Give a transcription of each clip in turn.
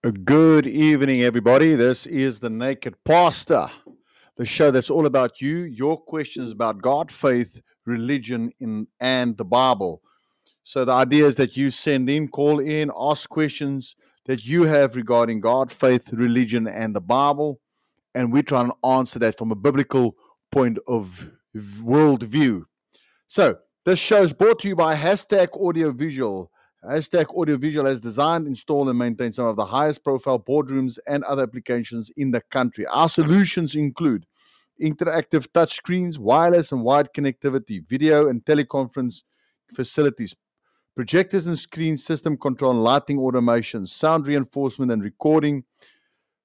Good evening, everybody. This is the Naked Pastor, the show that's all about you, your questions about God, faith, religion, in, and the Bible. So, the idea is that you send in, call in, ask questions that you have regarding God, faith, religion, and the Bible. And we try and answer that from a biblical point of worldview. So, this show is brought to you by Hashtag Audiovisual. Hashtag Audiovisual has designed, installed, and maintained some of the highest profile boardrooms and other applications in the country. Our solutions include interactive touchscreens, wireless and wired connectivity, video and teleconference facilities, projectors and screen system control, lighting automation, sound reinforcement and recording,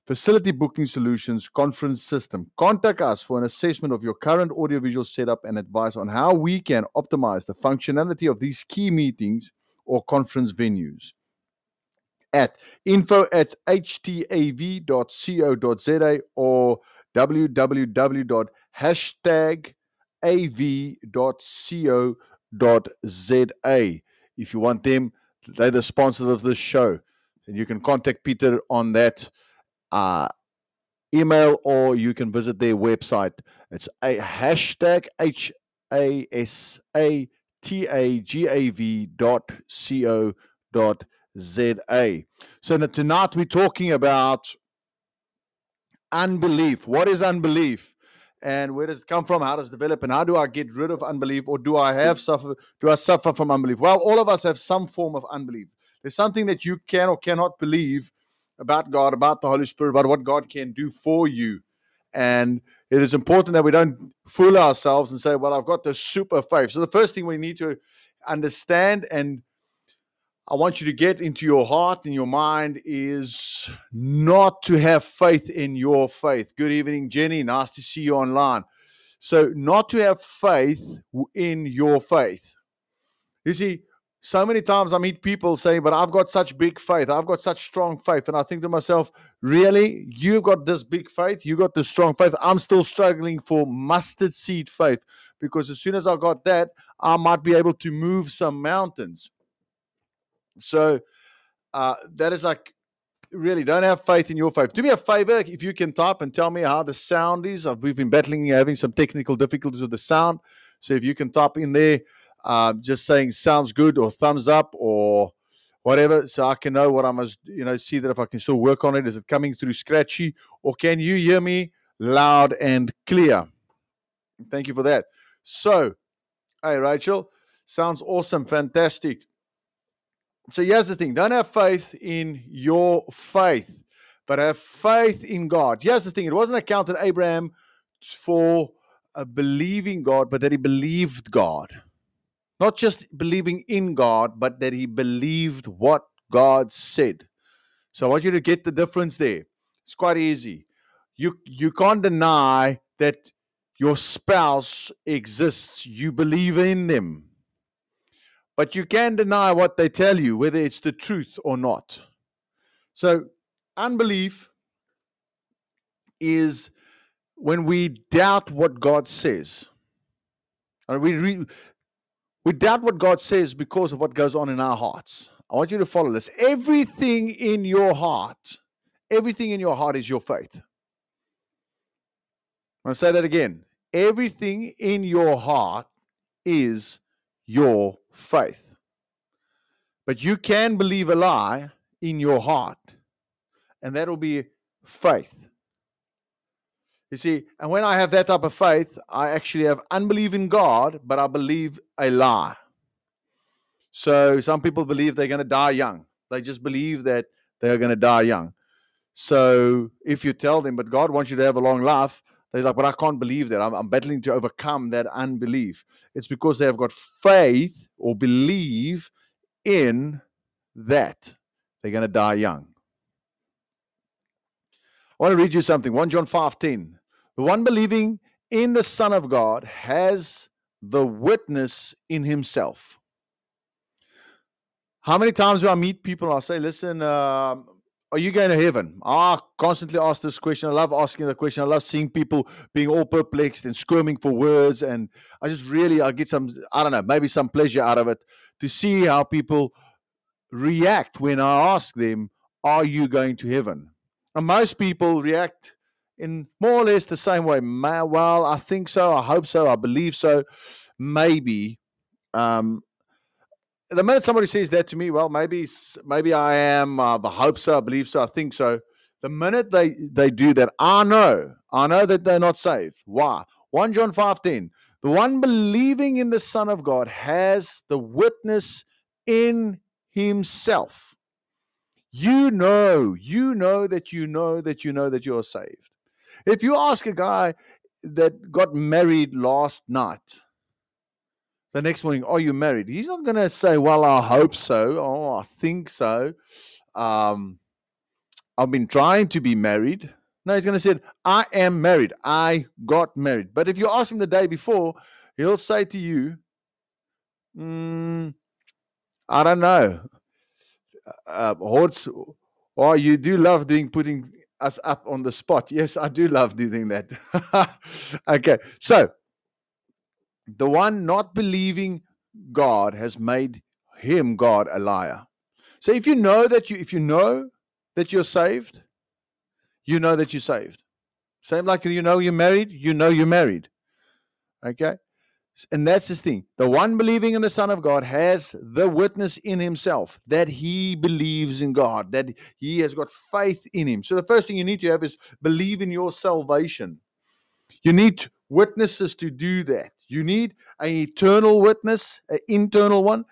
facility booking solutions, conference system. Contact us for an assessment of your current audiovisual setup and advice on how we can optimize the functionality of these key meetings or conference venues at info at htav.co.za or www.hashtag av.co.za. If you want them, they're the sponsors of this show. And you can contact Peter on that uh, email or you can visit their website. It's a hashtag H A S A T A G A V dot C O dot Z A. So tonight we're talking about unbelief. What is unbelief? And where does it come from? How does it develop? And how do I get rid of unbelief? Or do I have suffer do I suffer from unbelief? Well, all of us have some form of unbelief. There's something that you can or cannot believe about God, about the Holy Spirit, about what God can do for you. And it is important that we don't fool ourselves and say, well, I've got the super faith. So the first thing we need to understand and I want you to get into your heart and your mind is not to have faith in your faith. Good evening, Jenny. Nice to see you online. So, not to have faith in your faith. You see, so many times I meet people saying, But I've got such big faith. I've got such strong faith. And I think to myself, Really? You've got this big faith. You got this strong faith. I'm still struggling for mustard seed faith because as soon as I got that, I might be able to move some mountains. So uh, that is like really don't have faith in your faith. Do me a favor if you can type and tell me how the sound is. We've been battling, having some technical difficulties with the sound. So if you can type in there, uh, just saying sounds good or thumbs up or whatever, so I can know what I must, you know, see that if I can still work on it. Is it coming through scratchy or can you hear me loud and clear? Thank you for that. So, hey, Rachel, sounds awesome, fantastic. So here's the thing don't have faith in your faith, but have faith in God. Here's the thing it wasn't accounted Abraham for a believing God, but that he believed God. Not just believing in God, but that he believed what God said. So I want you to get the difference there. It's quite easy. You you can't deny that your spouse exists. You believe in them. But you can deny what they tell you, whether it's the truth or not. So, unbelief is when we doubt what God says. And we, re, we doubt what God says because of what goes on in our hearts. I want you to follow this. Everything in your heart, everything in your heart is your faith. I'm going to say that again. Everything in your heart is your faith. But you can believe a lie in your heart, and that'll be faith. You see, and when I have that type of faith, I actually have unbelief in God, but I believe a lie. So some people believe they're going to die young. They just believe that they're going to die young. So if you tell them, but God wants you to have a long life, they're like, but I can't believe that. I'm, I'm battling to overcome that unbelief. It's because they have got faith or believe in that. They're going to die young. I want to read you something. 1 John 15. The one believing in the Son of God has the witness in himself. How many times do I meet people and I say, listen, um, are you going to heaven? I constantly ask this question. I love asking the question. I love seeing people being all perplexed and squirming for words. And I just really, I get some, I don't know, maybe some pleasure out of it to see how people react when I ask them, Are you going to heaven? And most people react in more or less the same way. Well, I think so. I hope so. I believe so. Maybe. Um, the minute somebody says that to me, well, maybe, maybe I am. I hope so. I believe so. I think so. The minute they they do that, I know. I know that they're not saved. Why? 1 John 5:10. The one believing in the Son of God has the witness in himself. You know, you know that you know that you know that you're saved. If you ask a guy that got married last night, the next morning, are you married? He's not going to say, well, I hope so. Oh, I think so. Um, I've been trying to be married. No, he's going to say, I am married. I got married. But if you ask him the day before, he'll say to you, mm, I don't know. Uh, Hortz, oh, you do love doing putting us up on the spot. Yes, I do love doing that. okay, so the one not believing God has made him God a liar. So if you know that you if you know that you're saved, you know that you're saved. Same like you know you're married, you know you're married. Okay? And that's his thing. The one believing in the Son of God has the witness in himself that he believes in God, that he has got faith in him. So the first thing you need to have is believe in your salvation. You need witnesses to do that. You need an eternal witness, an internal one,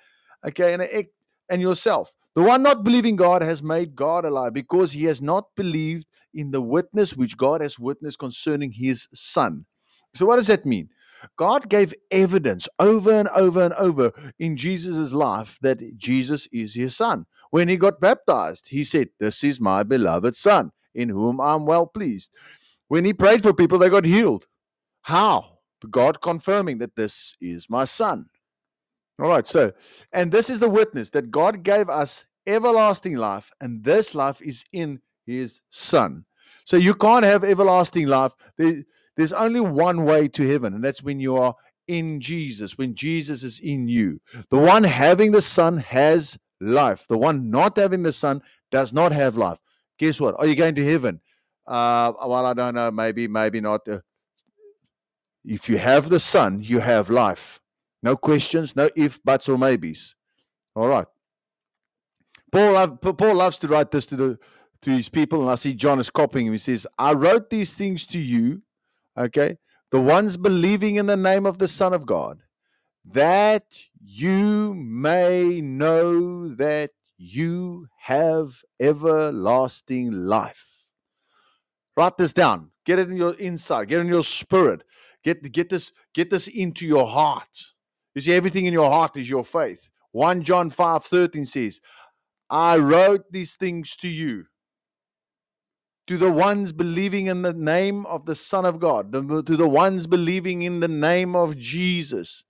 okay, and, a, and yourself. The one not believing God has made God a alive because he has not believed in the witness which God has witnessed concerning his Son. So, what does that mean? God gave evidence over and over and over in Jesus' life that Jesus is his son. When he got baptized, he said, This is my beloved son, in whom I'm well pleased. When he prayed for people, they got healed. How? God confirming that this is my son. All right, so, and this is the witness that God gave us everlasting life, and this life is in his son. So you can't have everlasting life. There's only one way to heaven, and that's when you are in Jesus, when Jesus is in you. The one having the Son has life. The one not having the Son does not have life. Guess what? Are you going to heaven? Uh, well, I don't know. Maybe, maybe not. Uh, if you have the Son, you have life. No questions, no if, buts, or maybes. All right. Paul, Paul loves to write this to the to his people, and I see John is copying him. He says, "I wrote these things to you okay, the ones believing in the name of the Son of God, that you may know that you have everlasting life. Write this down. Get it in your inside. Get it in your spirit. Get get this get this into your heart. You see, everything in your heart is your faith. 1 John 5 13 says, I wrote these things to you to the ones believing in the name of the Son of God, to the ones believing in the name of Jesus,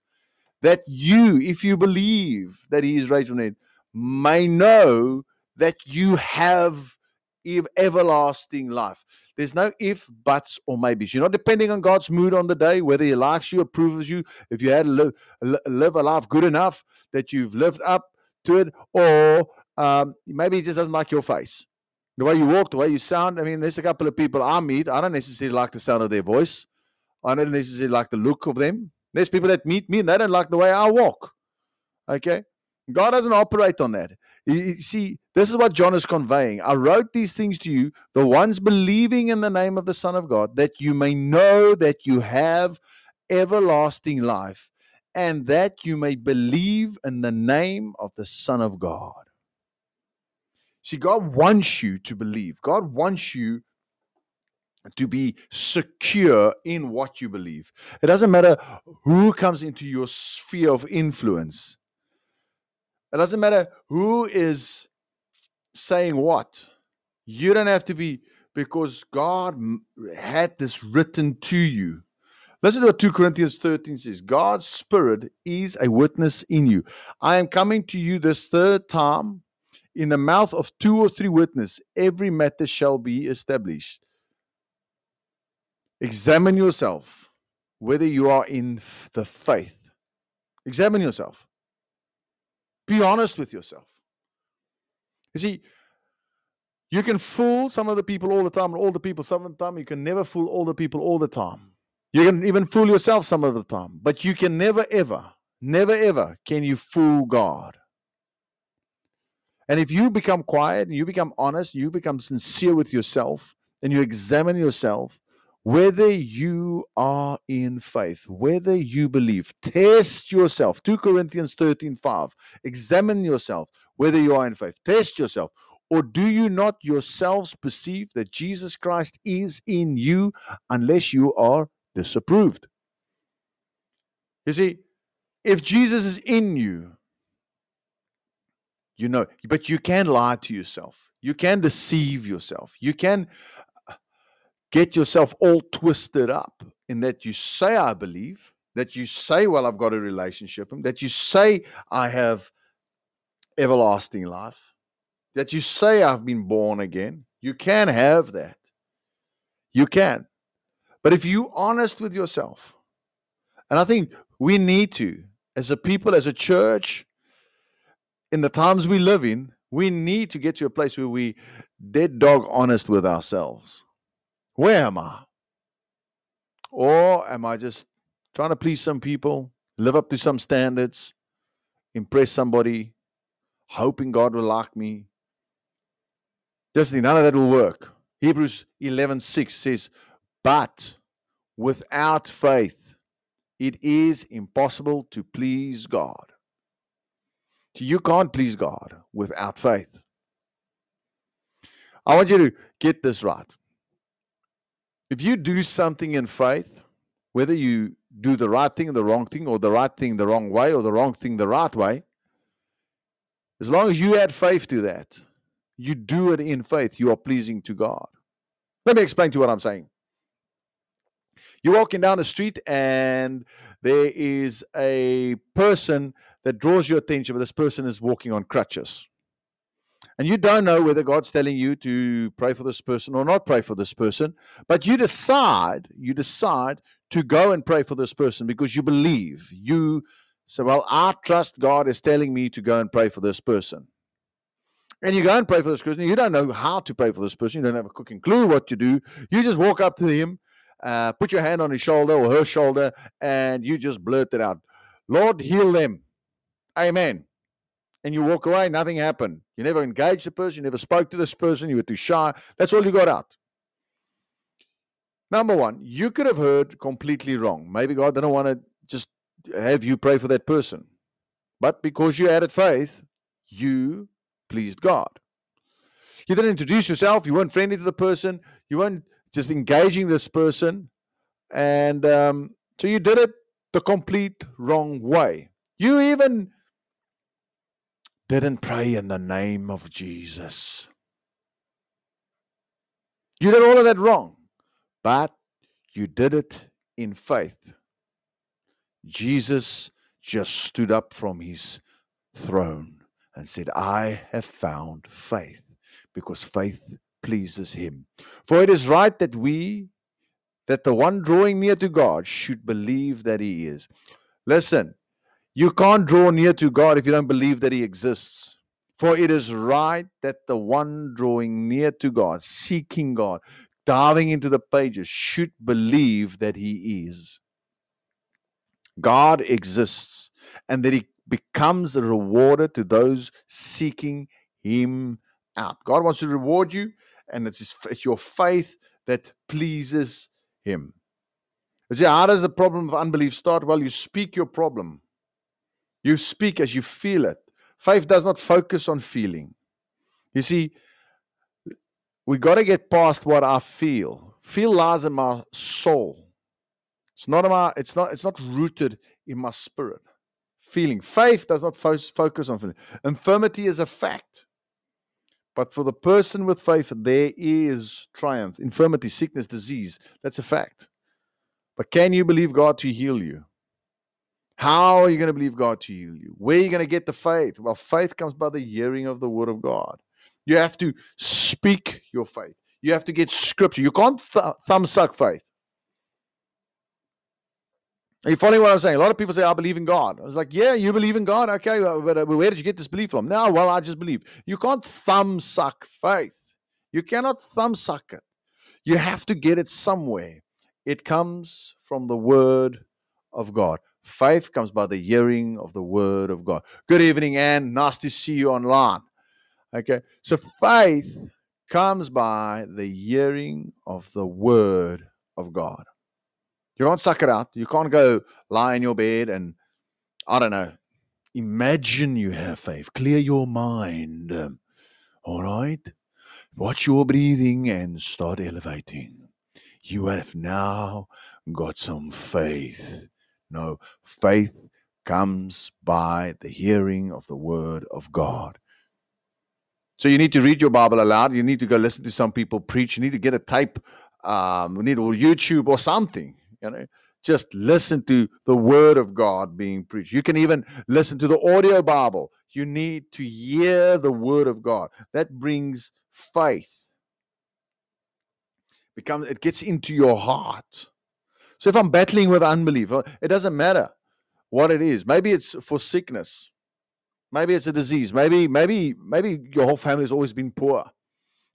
that you, if you believe that He is raised from the dead, may know that you have everlasting life. There's no if, buts, or maybes. You're not depending on God's mood on the day, whether He likes you, approves you, if you had live, live a life good enough that you've lived up to it, or um, maybe He just doesn't like your face the way you walk, the way you sound. I mean, there's a couple of people I meet. I don't necessarily like the sound of their voice. I don't necessarily like the look of them. There's people that meet me and they don't like the way I walk. Okay? God doesn't operate on that. You see, this is what John is conveying. I wrote these things to you, the ones believing in the name of the Son of God, that you may know that you have everlasting life and that you may believe in the name of the Son of God. See, God wants you to believe. God wants you to be secure in what you believe. It doesn't matter who comes into your sphere of influence. It doesn't matter who is saying what. You don't have to be because God had this written to you. Listen to what 2 Corinthians 13 says God's Spirit is a witness in you. I am coming to you this third time in the mouth of two or three witnesses, every matter shall be established. Examine yourself whether you are in the faith. Examine yourself. Be honest with yourself. You see, You can fool some of the people all the time, and all the people some of the time. You can never fool all the people all the time. You can even fool yourself some of the time, but you can never, ever, never, ever can you fool God. And if you become quiet and you become honest, you become sincere with yourself, and you examine yourself, whether you are in faith, whether you believe, test yourself. 2 Corinthians 13 5. Examine yourself whether you are in faith. Test yourself. Or do you not yourselves perceive that Jesus Christ is in you unless you are disapproved? You see, if Jesus is in you, you know, but you can lie to yourself. You can deceive yourself. You can uh, get yourself all twisted up in that you say, I believe, that you say, well, I've got a relationship, that you say, I have everlasting life that you say, I've been born again. You can have that. You can. But if you honest with yourself, and I think we need to, as a people, as a church, in the times we live in, we need to get to a place where we dead dog honest with ourselves. Where am I? Or am I just trying to please some people, live up to some standards, impress somebody, hoping God will like me, just none of that will work. Hebrews 11:6 says, "But without faith it is impossible to please God." You can't please God without faith. I want you to get this right. If you do something in faith, whether you do the right thing, the wrong thing, or the right thing the wrong way, or the wrong thing the right way, as long as you add faith to that, you do it in faith, you are pleasing to God. Let me explain to you what I'm saying. You're walking down the street and there is a person that draws your attention, but this person is walking on crutches. And you don't know whether God's telling you to pray for this person or not pray for this person, but you decide, you decide to go and pray for this person because you believe. You say, Well, I trust God is telling me to go and pray for this person and you go and pray for this person. You don't know how to pray for this person. You don't have a cooking clue what to do. You just walk up to him, uh, put your hand on his shoulder or her shoulder, and you just blurt it out, Lord, heal them. Amen. And you walk away, nothing happened. You never engaged the person, you never spoke to this person, you were too shy. That's all you got out. Number one, you could have heard completely wrong. Maybe God didn't want to just have you pray for that person. But because you added faith, you pleased God. You didn't introduce yourself. You weren't friendly to the person. You weren't just engaging this person. And um, so you did it the complete wrong way. You even didn't pray in the name of Jesus. You did all of that wrong, but you did it in faith. Jesus just stood up from his throne and said, I have found faith, because faith pleases him. For it is right that we, that the one drawing near to God, should believe that he is. Listen, you can't draw near to God if you don't believe that he exists. For it is right that the one drawing near to God, seeking God, diving into the pages, should believe that he is. God exists and that he becomes a rewarder to those seeking Him out. God wants to reward you, and it's, it's your faith that pleases Him. You see, how does the problem of unbelief start? Well, you speak your problem. You speak as you feel it. Faith does not focus on feeling. You see, we got to get past what I feel. Feel lies in my soul. It's not my, it's not it's not rooted in my spirit feeling. Faith does not fo- focus on feeling. Infirmity is a fact. But for the person with faith, there is triumph. Infirmity, sickness, disease, that's a fact. But can you believe God to heal you? How are you going to believe God to heal you? Where are you going to get the faith? Well, faith comes by the hearing of the word of God. You have to speak your faith. You have to get scripture. You can't th- thumb suck faith. Are you following what I'm saying? A lot of people say, I believe in God. I was like, yeah, you believe in God? Okay, but where did you get this belief from? No, well, I just believe. You can't thumb suck faith. You cannot thumbsuck it. You have to get it somewhere. It comes from the word of God. Faith comes by the hearing of the word of God. Good evening, Anne. Nice to see you online. Okay, so faith comes by the hearing of the word of God. You can't suck it out. You can't go lie in your bed and, I don't know, imagine you have faith. Clear your mind. Um, all right? Watch your breathing and start elevating. You have now got some faith. No, faith comes by the hearing of the word of God. So you need to read your Bible aloud. You need to go listen to some people preach. You need to get a tape. Um, we need or YouTube or something. You know, just listen to the word of God being preached. You can even listen to the audio Bible. You need to hear the word of God. That brings faith. Becomes it gets into your heart. So if I'm battling with unbelief, uh, it doesn't matter what it is. Maybe it's for sickness. Maybe it's a disease. Maybe, maybe, maybe your whole family has always been poor,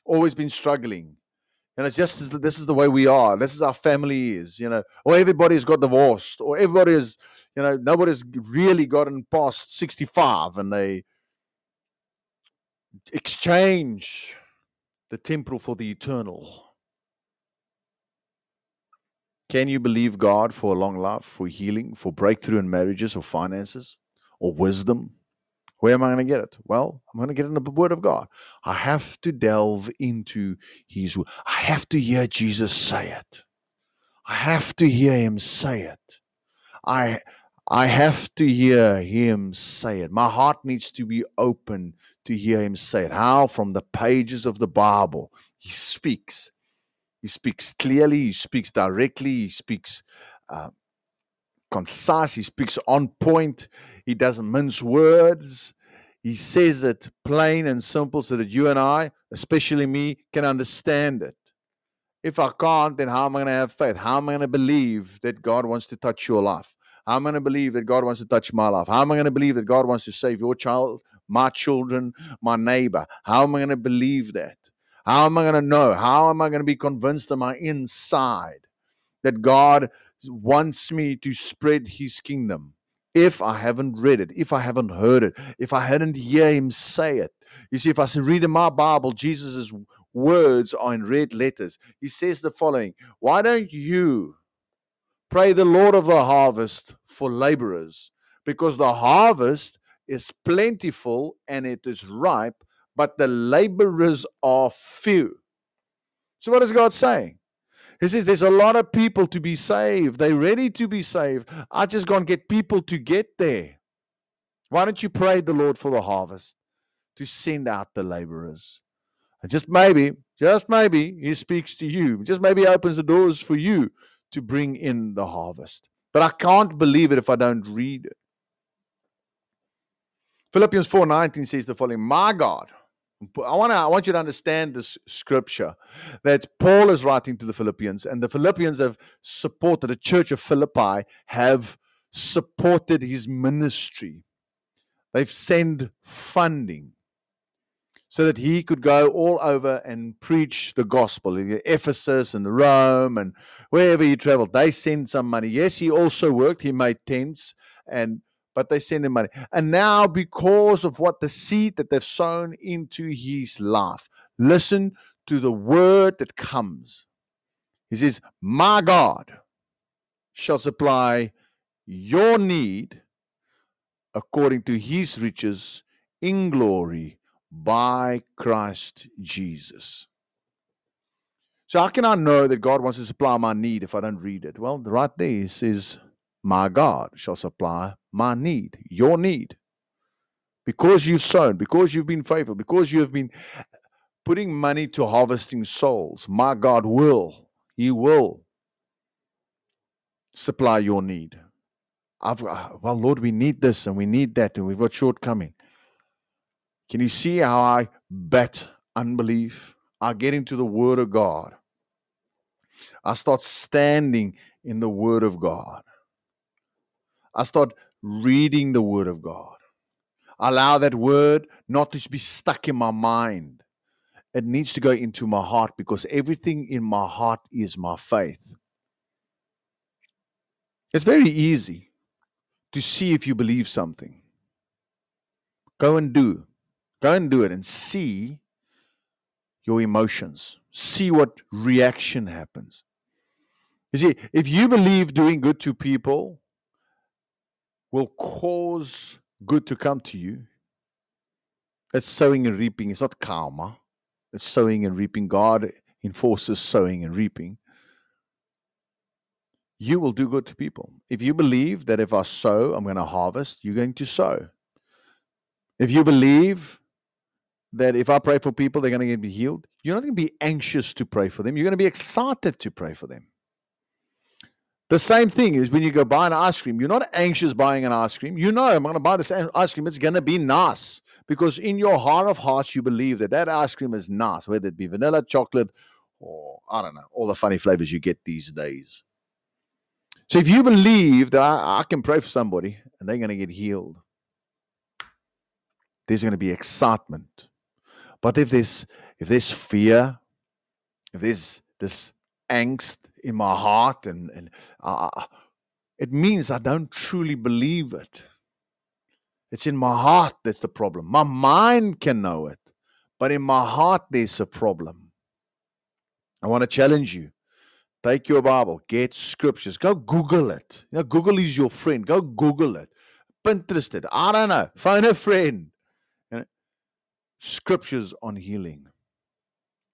always been struggling. And it's just this is the way we are. This is our family is, you know, or everybody's got divorced, or everybody is, you know, nobody's really gotten past 65 and they exchange the temporal for the eternal. Can you believe God for a long life, for healing, for breakthrough in marriages or finances or wisdom? Where am I going to get it? Well, I'm going to get it in the Word of God. I have to delve into His Word. I have to hear Jesus say it. I have to hear Him say it. I I have to hear Him say it. My heart needs to be open to hear Him say it. How? From the pages of the Bible, He speaks. He speaks clearly. He speaks directly. He speaks uh, concise. He speaks on point. He doesn't mince words. He says it plain and simple so that you and I, especially me, can understand it. If I can't, then how am I going to have faith? How am I going to believe that God wants to touch your life? How am I going to believe that God wants to touch my life? How am I going to believe that God wants to save your child, my children, my neighbor? How am I going to believe that? How am I going to know? How am I going to be convinced in my inside that God wants me to spread his kingdom? if I haven't read it, if I haven't heard it, if I hadn't hear him say it. You see, if I read in my Bible, Jesus' words are in red letters. He says the following Why don't you pray the Lord of the harvest for laborers? Because the harvest is plentiful and it is ripe, but the laborers are few. So, what is God saying? He says there's a lot of people to be saved. They're ready to be saved. I just to get people to get there. Why don't you pray the Lord for the harvest to send out the laborers? And just maybe, just maybe, He speaks to you. Just maybe opens the doors for you to bring in the harvest. But I can't believe it if I don't read it. Philippians 4:19 says the following: My God I want to I want you to understand this scripture that Paul is writing to the Philippians, and the Philippians have supported the church of Philippi have supported his ministry. They've sent funding so that he could go all over and preach the gospel in Ephesus and Rome and wherever he traveled. They sent some money. Yes, he also worked. He made tents and but they send him money. And now, because of what the seed that they've sown into his life, listen to the word that comes. He says, My God shall supply your need according to his riches in glory by Christ Jesus. So, how can I know that God wants to supply my need if I don't read it? Well, right there he says, My God shall supply my need, your need. Because you've sown, because you've been faithful, because you have been putting money to harvesting souls, my God will, He will supply your need. I've, well, Lord, we need this and we need that, and we've got shortcoming. Can you see how I bet unbelief? I get into the Word of God. I start standing in the Word of God. I start reading the Word of God. Allow that Word not to be stuck in my mind. it needs to go into my heart because everything in my heart is my faith. It's very easy to see if you believe something. Go and do. Go and do it and see your emotions. See what reaction happens. You see, if you believe doing good to people will cause good to come to you, it's sowing and reaping. It's not karma, it's sowing and reaping. God enforces sowing and reaping. You will do good to people. If you believe that if I sow, I'm going to harvest, you're going to sow. If you believe that if I pray for people, they're going to get be healed, you're not going to be anxious to pray for them. You're going to be excited to pray for them. The same thing is when you go buy an ice cream, you're not anxious buying an ice cream. You know, I'm going to buy this ice cream. It's going to be nice because in your heart of hearts, you believe that that ice cream is nice, whether it be vanilla, chocolate, or I don't know, all the funny flavors you get these days. So if you believe that I, I can pray for somebody and they're going to get healed, there's going to be excitement. But if there's if there's fear, if there's this angst in my heart, and and uh, it means I don't truly believe it. It's in my heart that's the problem. My mind can know it, but in my heart there's a problem. I want to challenge you. Take your Bible, get scriptures, go Google it. You know, Google is your friend. Go Google it. Pinterest it. I don't know. Find a friend scriptures on healing.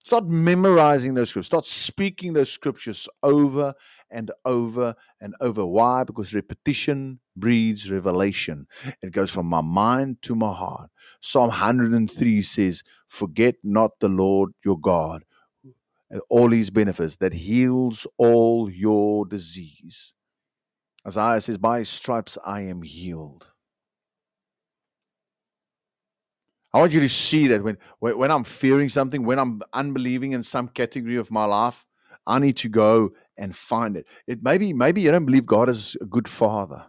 Start memorizing those scriptures. Start speaking those scriptures over and over and over. Why? Because repetition breeds revelation. It goes from my mind to my heart. Psalm 103 says, Forget not the Lord your God and all his benefits that heals all your disease. Isaiah says, By his stripes I am healed. I want you to see that when, when I'm fearing something, when I'm unbelieving in some category of my life, I need to go and find it. It maybe maybe you don't believe God is a good father.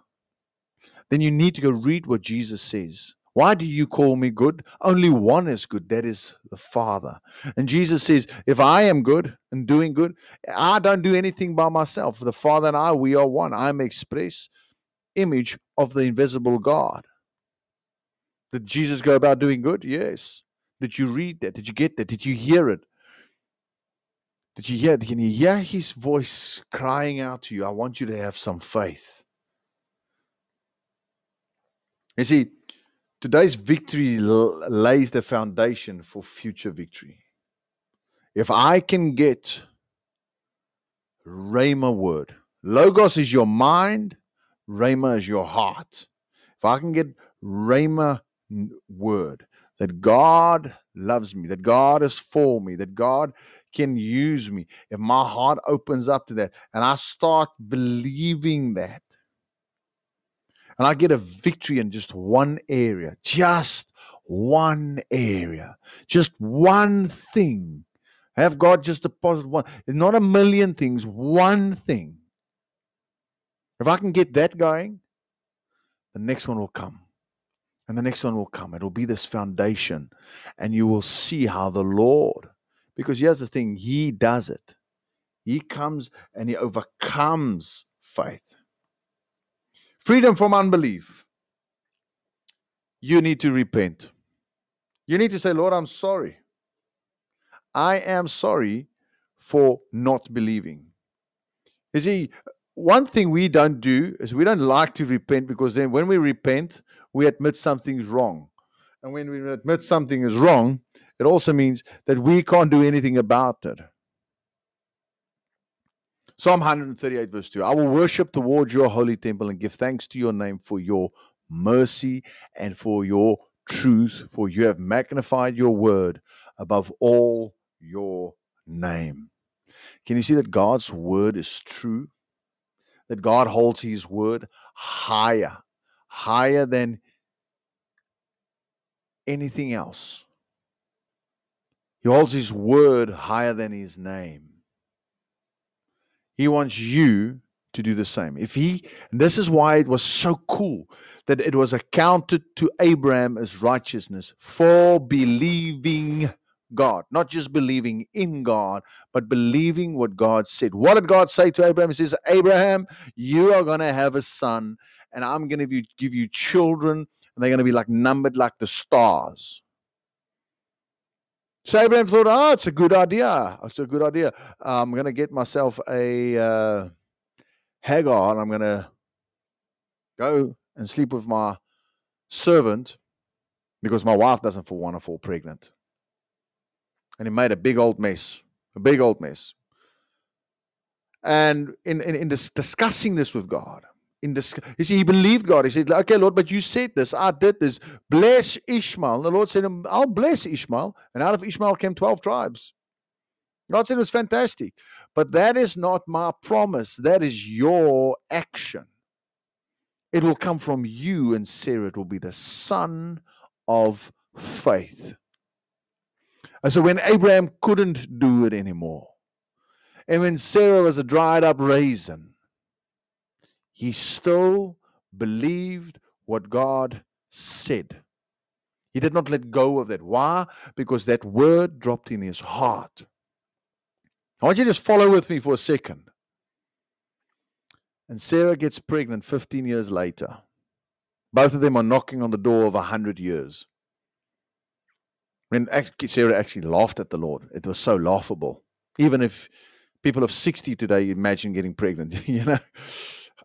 Then you need to go read what Jesus says. Why do you call me good? Only one is good, that is the Father. And Jesus says, If I am good and doing good, I don't do anything by myself. The Father and I, we are one. I am express image of the invisible God. Did Jesus go about doing good? Yes. Did you read that? Did you get that? Did you hear it? Did you hear? Can you hear his voice crying out to you? I want you to have some faith. You see, today's victory lays the foundation for future victory. If I can get Rhema word, Logos is your mind, Rhema is your heart. If I can get Rhema word that God loves me, that God is for me, that God can use me. If my heart opens up to that and I start believing that, and I get a victory in just one area, just one area, just one thing. Have God just deposit one, not a million things, one thing. If I can get that going, the next one will come. And the next one will come. It'll be this foundation. And you will see how the Lord, because here's the thing He does it. He comes and He overcomes faith. Freedom from unbelief. You need to repent. You need to say, Lord, I'm sorry. I am sorry for not believing. You see, one thing we don't do is we don't like to repent because then when we repent, we admit something's wrong. And when we admit something is wrong, it also means that we can't do anything about it. Psalm 138, verse 2 I will worship towards your holy temple and give thanks to your name for your mercy and for your truth, for you have magnified your word above all your name. Can you see that God's word is true? That God holds his word higher, higher than anything else. He holds his word higher than his name. He wants you to do the same. If he, this is why it was so cool that it was accounted to Abraham as righteousness for believing God, not just believing in God, but believing what God said. What did God say to Abraham? He says, Abraham, you are going to have a son, and I'm going to give you children, and they're going to be like numbered like the stars. So Abraham thought, oh, it's a good idea. It's a good idea. I'm going to get myself a uh, Hagar, and I'm going to go and sleep with my servant because my wife doesn't want to fall pregnant. And he made a big old mess, a big old mess. And in, in, in this, discussing this with God, in this, you see, he believed God. He said, Okay, Lord, but you said this. I did this. Bless Ishmael. And the Lord said, I'll bless Ishmael. And out of Ishmael came 12 tribes. God said it was fantastic. But that is not my promise. That is your action. It will come from you and Sarah. It will be the son of faith. And so when Abraham couldn't do it anymore, and when Sarah was a dried up raisin, he still believed what God said. He did not let go of that. Why? Because that word dropped in his heart. I want you to just follow with me for a second. And Sarah gets pregnant 15 years later. Both of them are knocking on the door of 100 years. When Sarah actually laughed at the Lord, it was so laughable. Even if people of 60 today imagine getting pregnant, you know,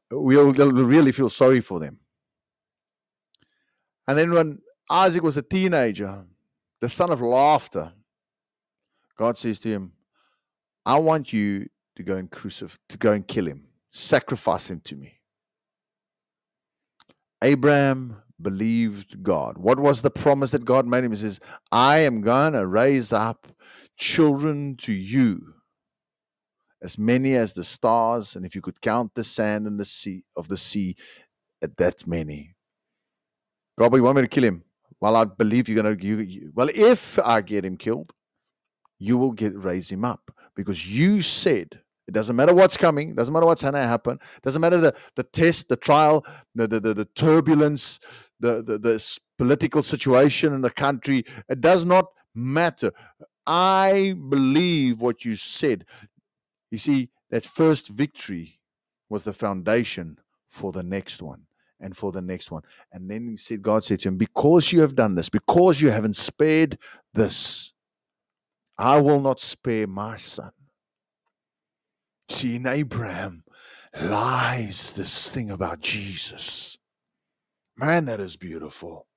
we'll really feel sorry for them. And then when Isaac was a teenager, the son of laughter, God says to him, I want you to go and crucify, to go and kill him, sacrifice him to me. Abraham believed God. What was the promise that God made him? He says, I am going to raise up children to you as many as the stars, and if you could count the sand in the sea of the sea, at that many. God, you want me to kill him? Well, I believe you're gonna. You, you, well, if I get him killed, you will get raise him up because you said it doesn't matter what's coming, doesn't matter what's gonna happen, doesn't matter the the test, the trial, the the, the, the turbulence, the, the political situation in the country. It does not matter. I believe what you said. You see, that first victory was the foundation for the next one and for the next one. And then he said, God said to him, Because you have done this, because you haven't spared this, I will not spare my son. See, in Abraham lies this thing about Jesus. Man, that is beautiful.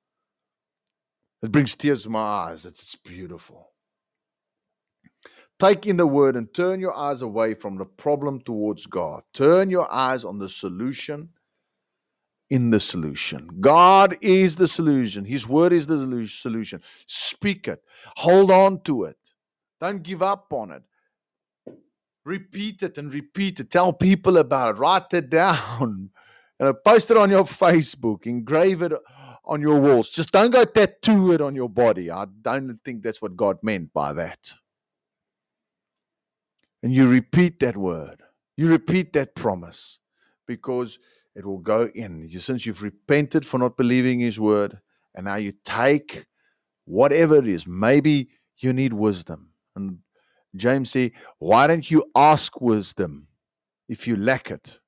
It brings tears to my eyes. It's beautiful. Take in the word and turn your eyes away from the problem towards God. Turn your eyes on the solution in the solution. God is the solution. His word is the solution. Speak it. Hold on to it. Don't give up on it. Repeat it and repeat it. Tell people about it. Write it down. And post it on your Facebook. Engrave it on your walls. Just don't go tattoo it on your body. I don't think that's what God meant by that and you repeat that word, you repeat that promise because it will go in. You, Since you've repented for not believing His word, and now you take whatever it is, maybe you need wisdom. And James say, Why don't you ask wisdom if you lack it?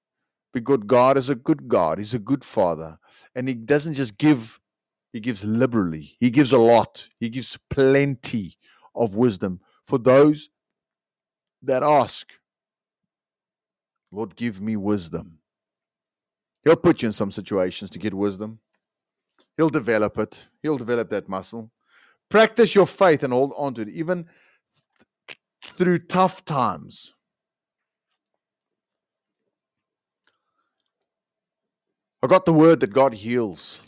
Because God is a good God, He's a good Father, and He doesn't just give, He gives liberally, He gives a lot, He gives plenty of wisdom for those that ask, Lord, give me wisdom. He'll put you in some situations to get wisdom. He'll develop it. He'll develop that muscle. Practice your faith and hold on to it, even through tough times. I got the word that God heals.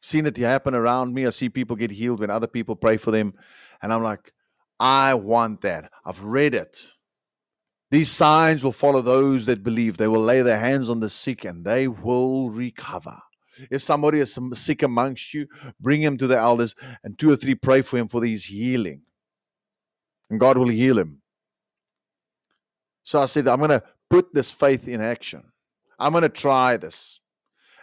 Seen it happen around me. I see people get healed when other people pray for them. And I'm like, I want that. I've read it. These signs will follow those that believe. They will lay their hands on the sick and they will recover. If somebody is sick amongst you, bring him to the elders and two or three pray for him for his healing. And God will heal him. So I said, I'm going to put this faith in action. I'm going to try this.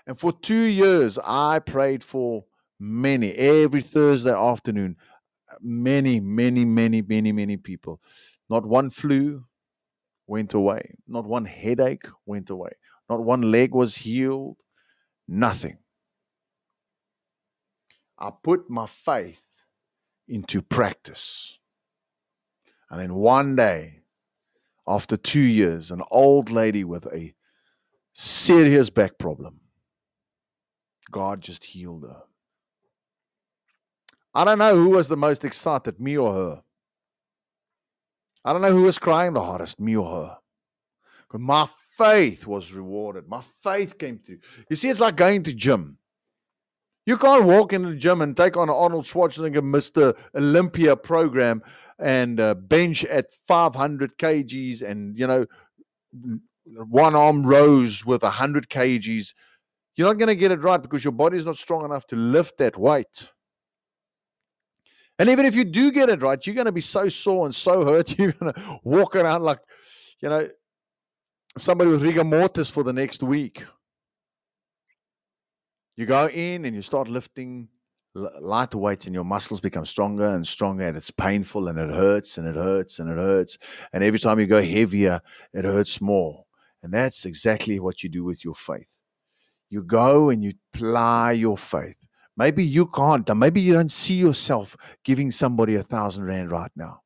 And for two years, I prayed for many. Every Thursday afternoon, many, many, many, many, many people. Not one flu went away. Not one headache went away. Not one leg was healed. Nothing. I put my faith into practice. And then one day, after two years, an old lady with a serious back problem, God just healed her. I don't know who was the most excited, me or her. I don't know who was crying the hardest, me or her. But my faith was rewarded. My faith came through. You see, it's like going to gym. You can't walk into the gym and take on an Arnold Schwarzenegger Mr. Olympia program and uh, bench at 500 kgs and, you know, one arm rows with 100 kgs. You're not going to get it right because your body is not strong enough to lift that weight. And even if you do get it right, you're going to be so sore and so hurt. You're going to walk around like, you know, somebody with rigor mortis for the next week. You go in and you start lifting light weights and your muscles become stronger and stronger and it's painful and it hurts and it hurts and it hurts. And every time you go heavier, it hurts more. And that's exactly what you do with your faith. You go and you apply your faith. Maybe you can't, maybe you don't see yourself giving somebody a thousand rand right now.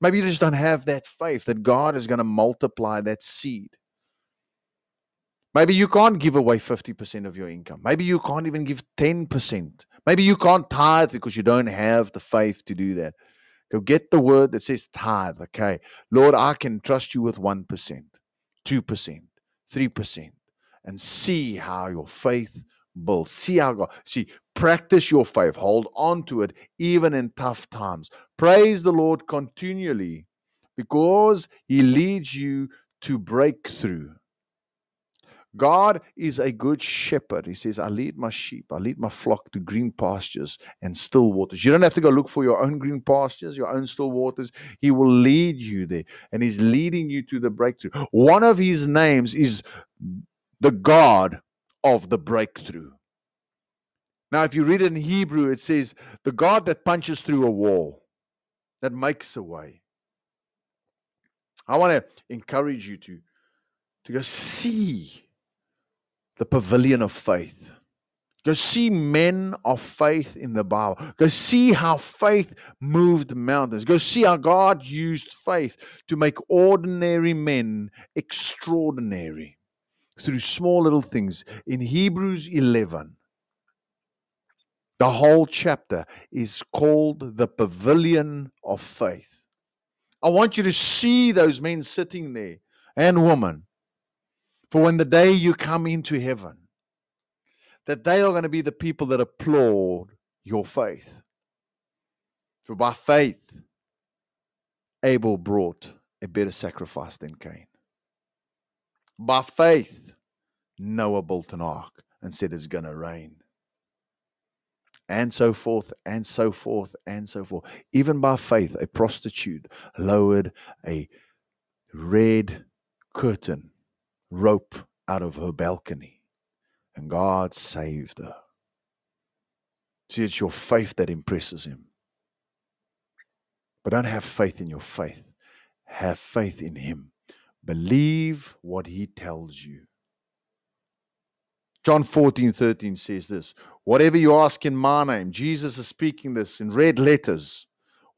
Maybe you just don't have that faith that God is going to multiply that seed. Maybe you can't give away 50% of your income. Maybe you can't even give 10%. Maybe you can't tithe because you don't have the faith to do that. Go get the word that says tithe. Okay. Lord, I can trust you with 1%, 2%, 3%, and see how your faith build. See how God, see, practice your faith. Hold on to it even in tough times. Praise the Lord continually because He leads you to breakthrough. God is a good shepherd. He says, I lead my sheep, I lead my flock to green pastures and still waters. You don't have to go look for your own green pastures, your own still waters. He will lead you there, and He's leading you to the breakthrough. One of His names is the God of the breakthrough. Now, if you read it in Hebrew, it says, the God that punches through a wall, that makes a way. I want to encourage you to, to go see the pavilion of faith. Go see men of faith in the Bible. Go see how faith moved mountains. Go see how God used faith to make ordinary men extraordinary through small little things. In Hebrews 11, the whole chapter is called the pavilion of faith. I want you to see those men sitting there and women for when the day you come into heaven, that they are going to be the people that applaud your faith. For by faith, Abel brought a better sacrifice than Cain. By faith, Noah built an ark and said it's going to rain. And so forth, and so forth, and so forth. Even by faith, a prostitute lowered a red curtain rope out of her balcony, and God saved her. See, it's your faith that impresses him. But don't have faith in your faith, have faith in him. Believe what he tells you. John 14, 13 says this Whatever you ask in my name, Jesus is speaking this in red letters.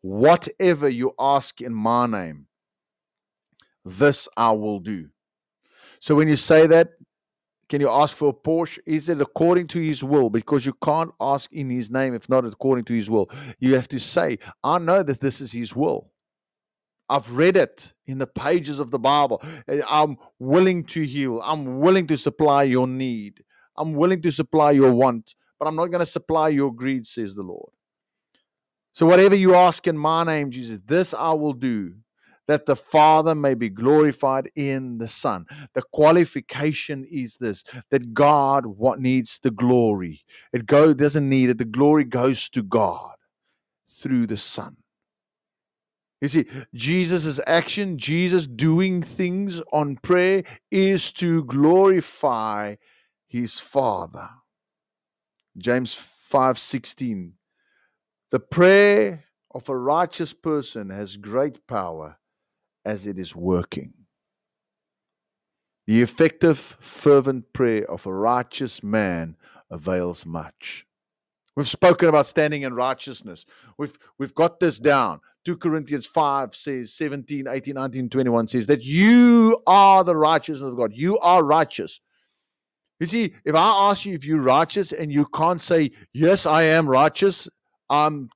Whatever you ask in my name, this I will do. So when you say that, can you ask for a Porsche? Is it according to his will? Because you can't ask in his name if not according to his will. You have to say, I know that this is his will. I've read it in the pages of the Bible. I'm willing to heal. I'm willing to supply your need. I'm willing to supply your want, but I'm not going to supply your greed, says the Lord. So, whatever you ask in my name, Jesus, this I will do, that the Father may be glorified in the Son. The qualification is this that God what needs the glory. It go doesn't need it. The glory goes to God through the Son. You see, Jesus' action, Jesus doing things on prayer is to glorify his Father. James 5:16 The prayer of a righteous person has great power as it is working. The effective, fervent prayer of a righteous man avails much. We've spoken about standing in righteousness. We've, we've got this down. 2 Corinthians 5 says, 17, 18, 19, 21 says that you are the righteousness of God. You are righteous. You see, if I ask you if you're righteous and you can't say, Yes, I am righteous, um,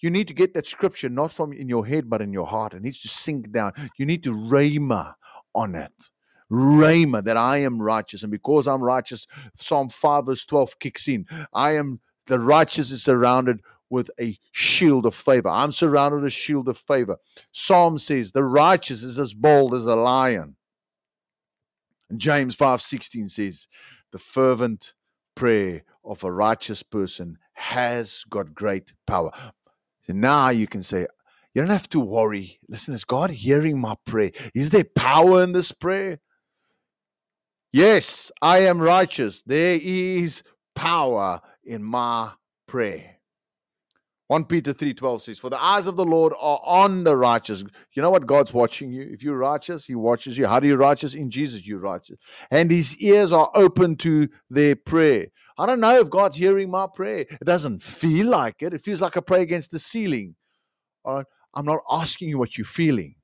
you need to get that scripture not from in your head but in your heart. It needs to sink down. You need to rhema on it. Rhema that I am righteous. And because I'm righteous, Psalm 5 verse 12 kicks in. I am the righteous is surrounded with a shield of favor. I'm surrounded with a shield of favor. Psalm says, the righteous is as bold as a lion. And James 5:16 says, the fervent prayer of a righteous person has got great power. So now you can say, you don't have to worry. Listen, is God hearing my prayer? Is there power in this prayer? Yes, I am righteous. There is power in my prayer. 1 Peter 3:12 says, "For the eyes of the Lord are on the righteous." You know what God's watching you? If you're righteous, he watches you. How do you righteous? In Jesus you're righteous. And his ears are open to their prayer. I don't know if God's hearing my prayer. It doesn't feel like it. It feels like I pray against the ceiling. All right? I'm not asking you what you're feeling.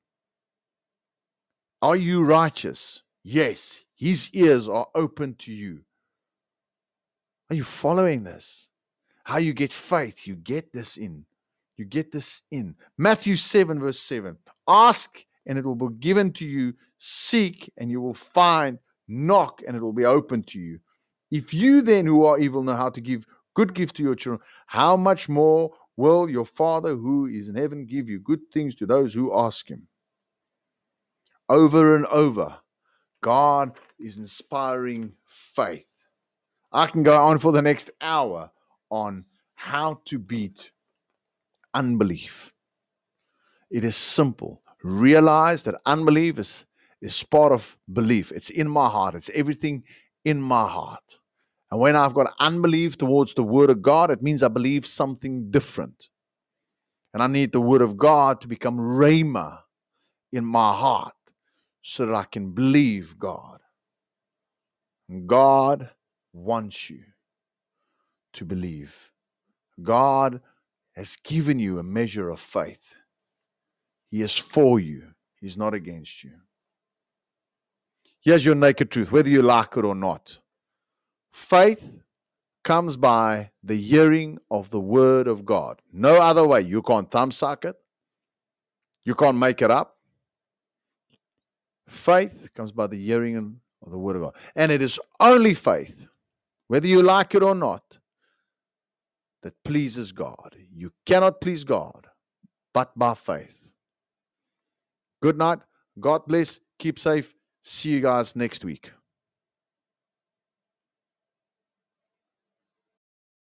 Are you righteous? Yes. His ears are open to you. Are you following this? How you get faith, you get this in. You get this in. Matthew 7, verse 7. Ask and it will be given to you. Seek and you will find. Knock and it will be open to you. If you then, who are evil, know how to give good gift to your children, how much more will your Father who is in heaven give you good things to those who ask him? Over and over, God is inspiring faith. I can go on for the next hour on how to beat unbelief. It is simple. Realize that unbelief is, is part of belief. It's in my heart. It's everything in my heart. And when I've got unbelief towards the Word of God, it means I believe something different. And I need the Word of God to become Rhema in my heart so that I can believe God. And God wants you to believe. God has given you a measure of faith. He is for you, He's not against you. Here's your naked truth, whether you like it or not. Faith comes by the hearing of the word of God. No other way. You can't thumbsuck it. You can't make it up. Faith comes by the hearing of the word of God. And it is only faith, whether you like it or not, that pleases God. You cannot please God but by faith. Good night. God bless. Keep safe. See you guys next week.